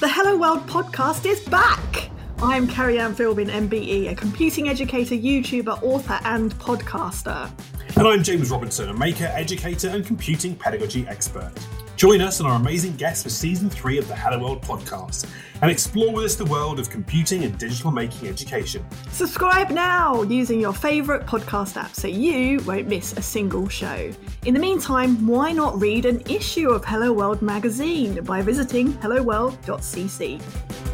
The Hello World podcast is back! I'm Carrie Ann Philbin, MBE, a computing educator, YouTuber, author, and podcaster. And I'm James Robinson, a maker, educator, and computing pedagogy expert. Join us and our amazing guests for season three of the Hello World podcast and explore with us the world of computing and digital making education. Subscribe now using your favourite podcast app so you won't miss a single show. In the meantime, why not read an issue of Hello World magazine by visiting helloworld.cc?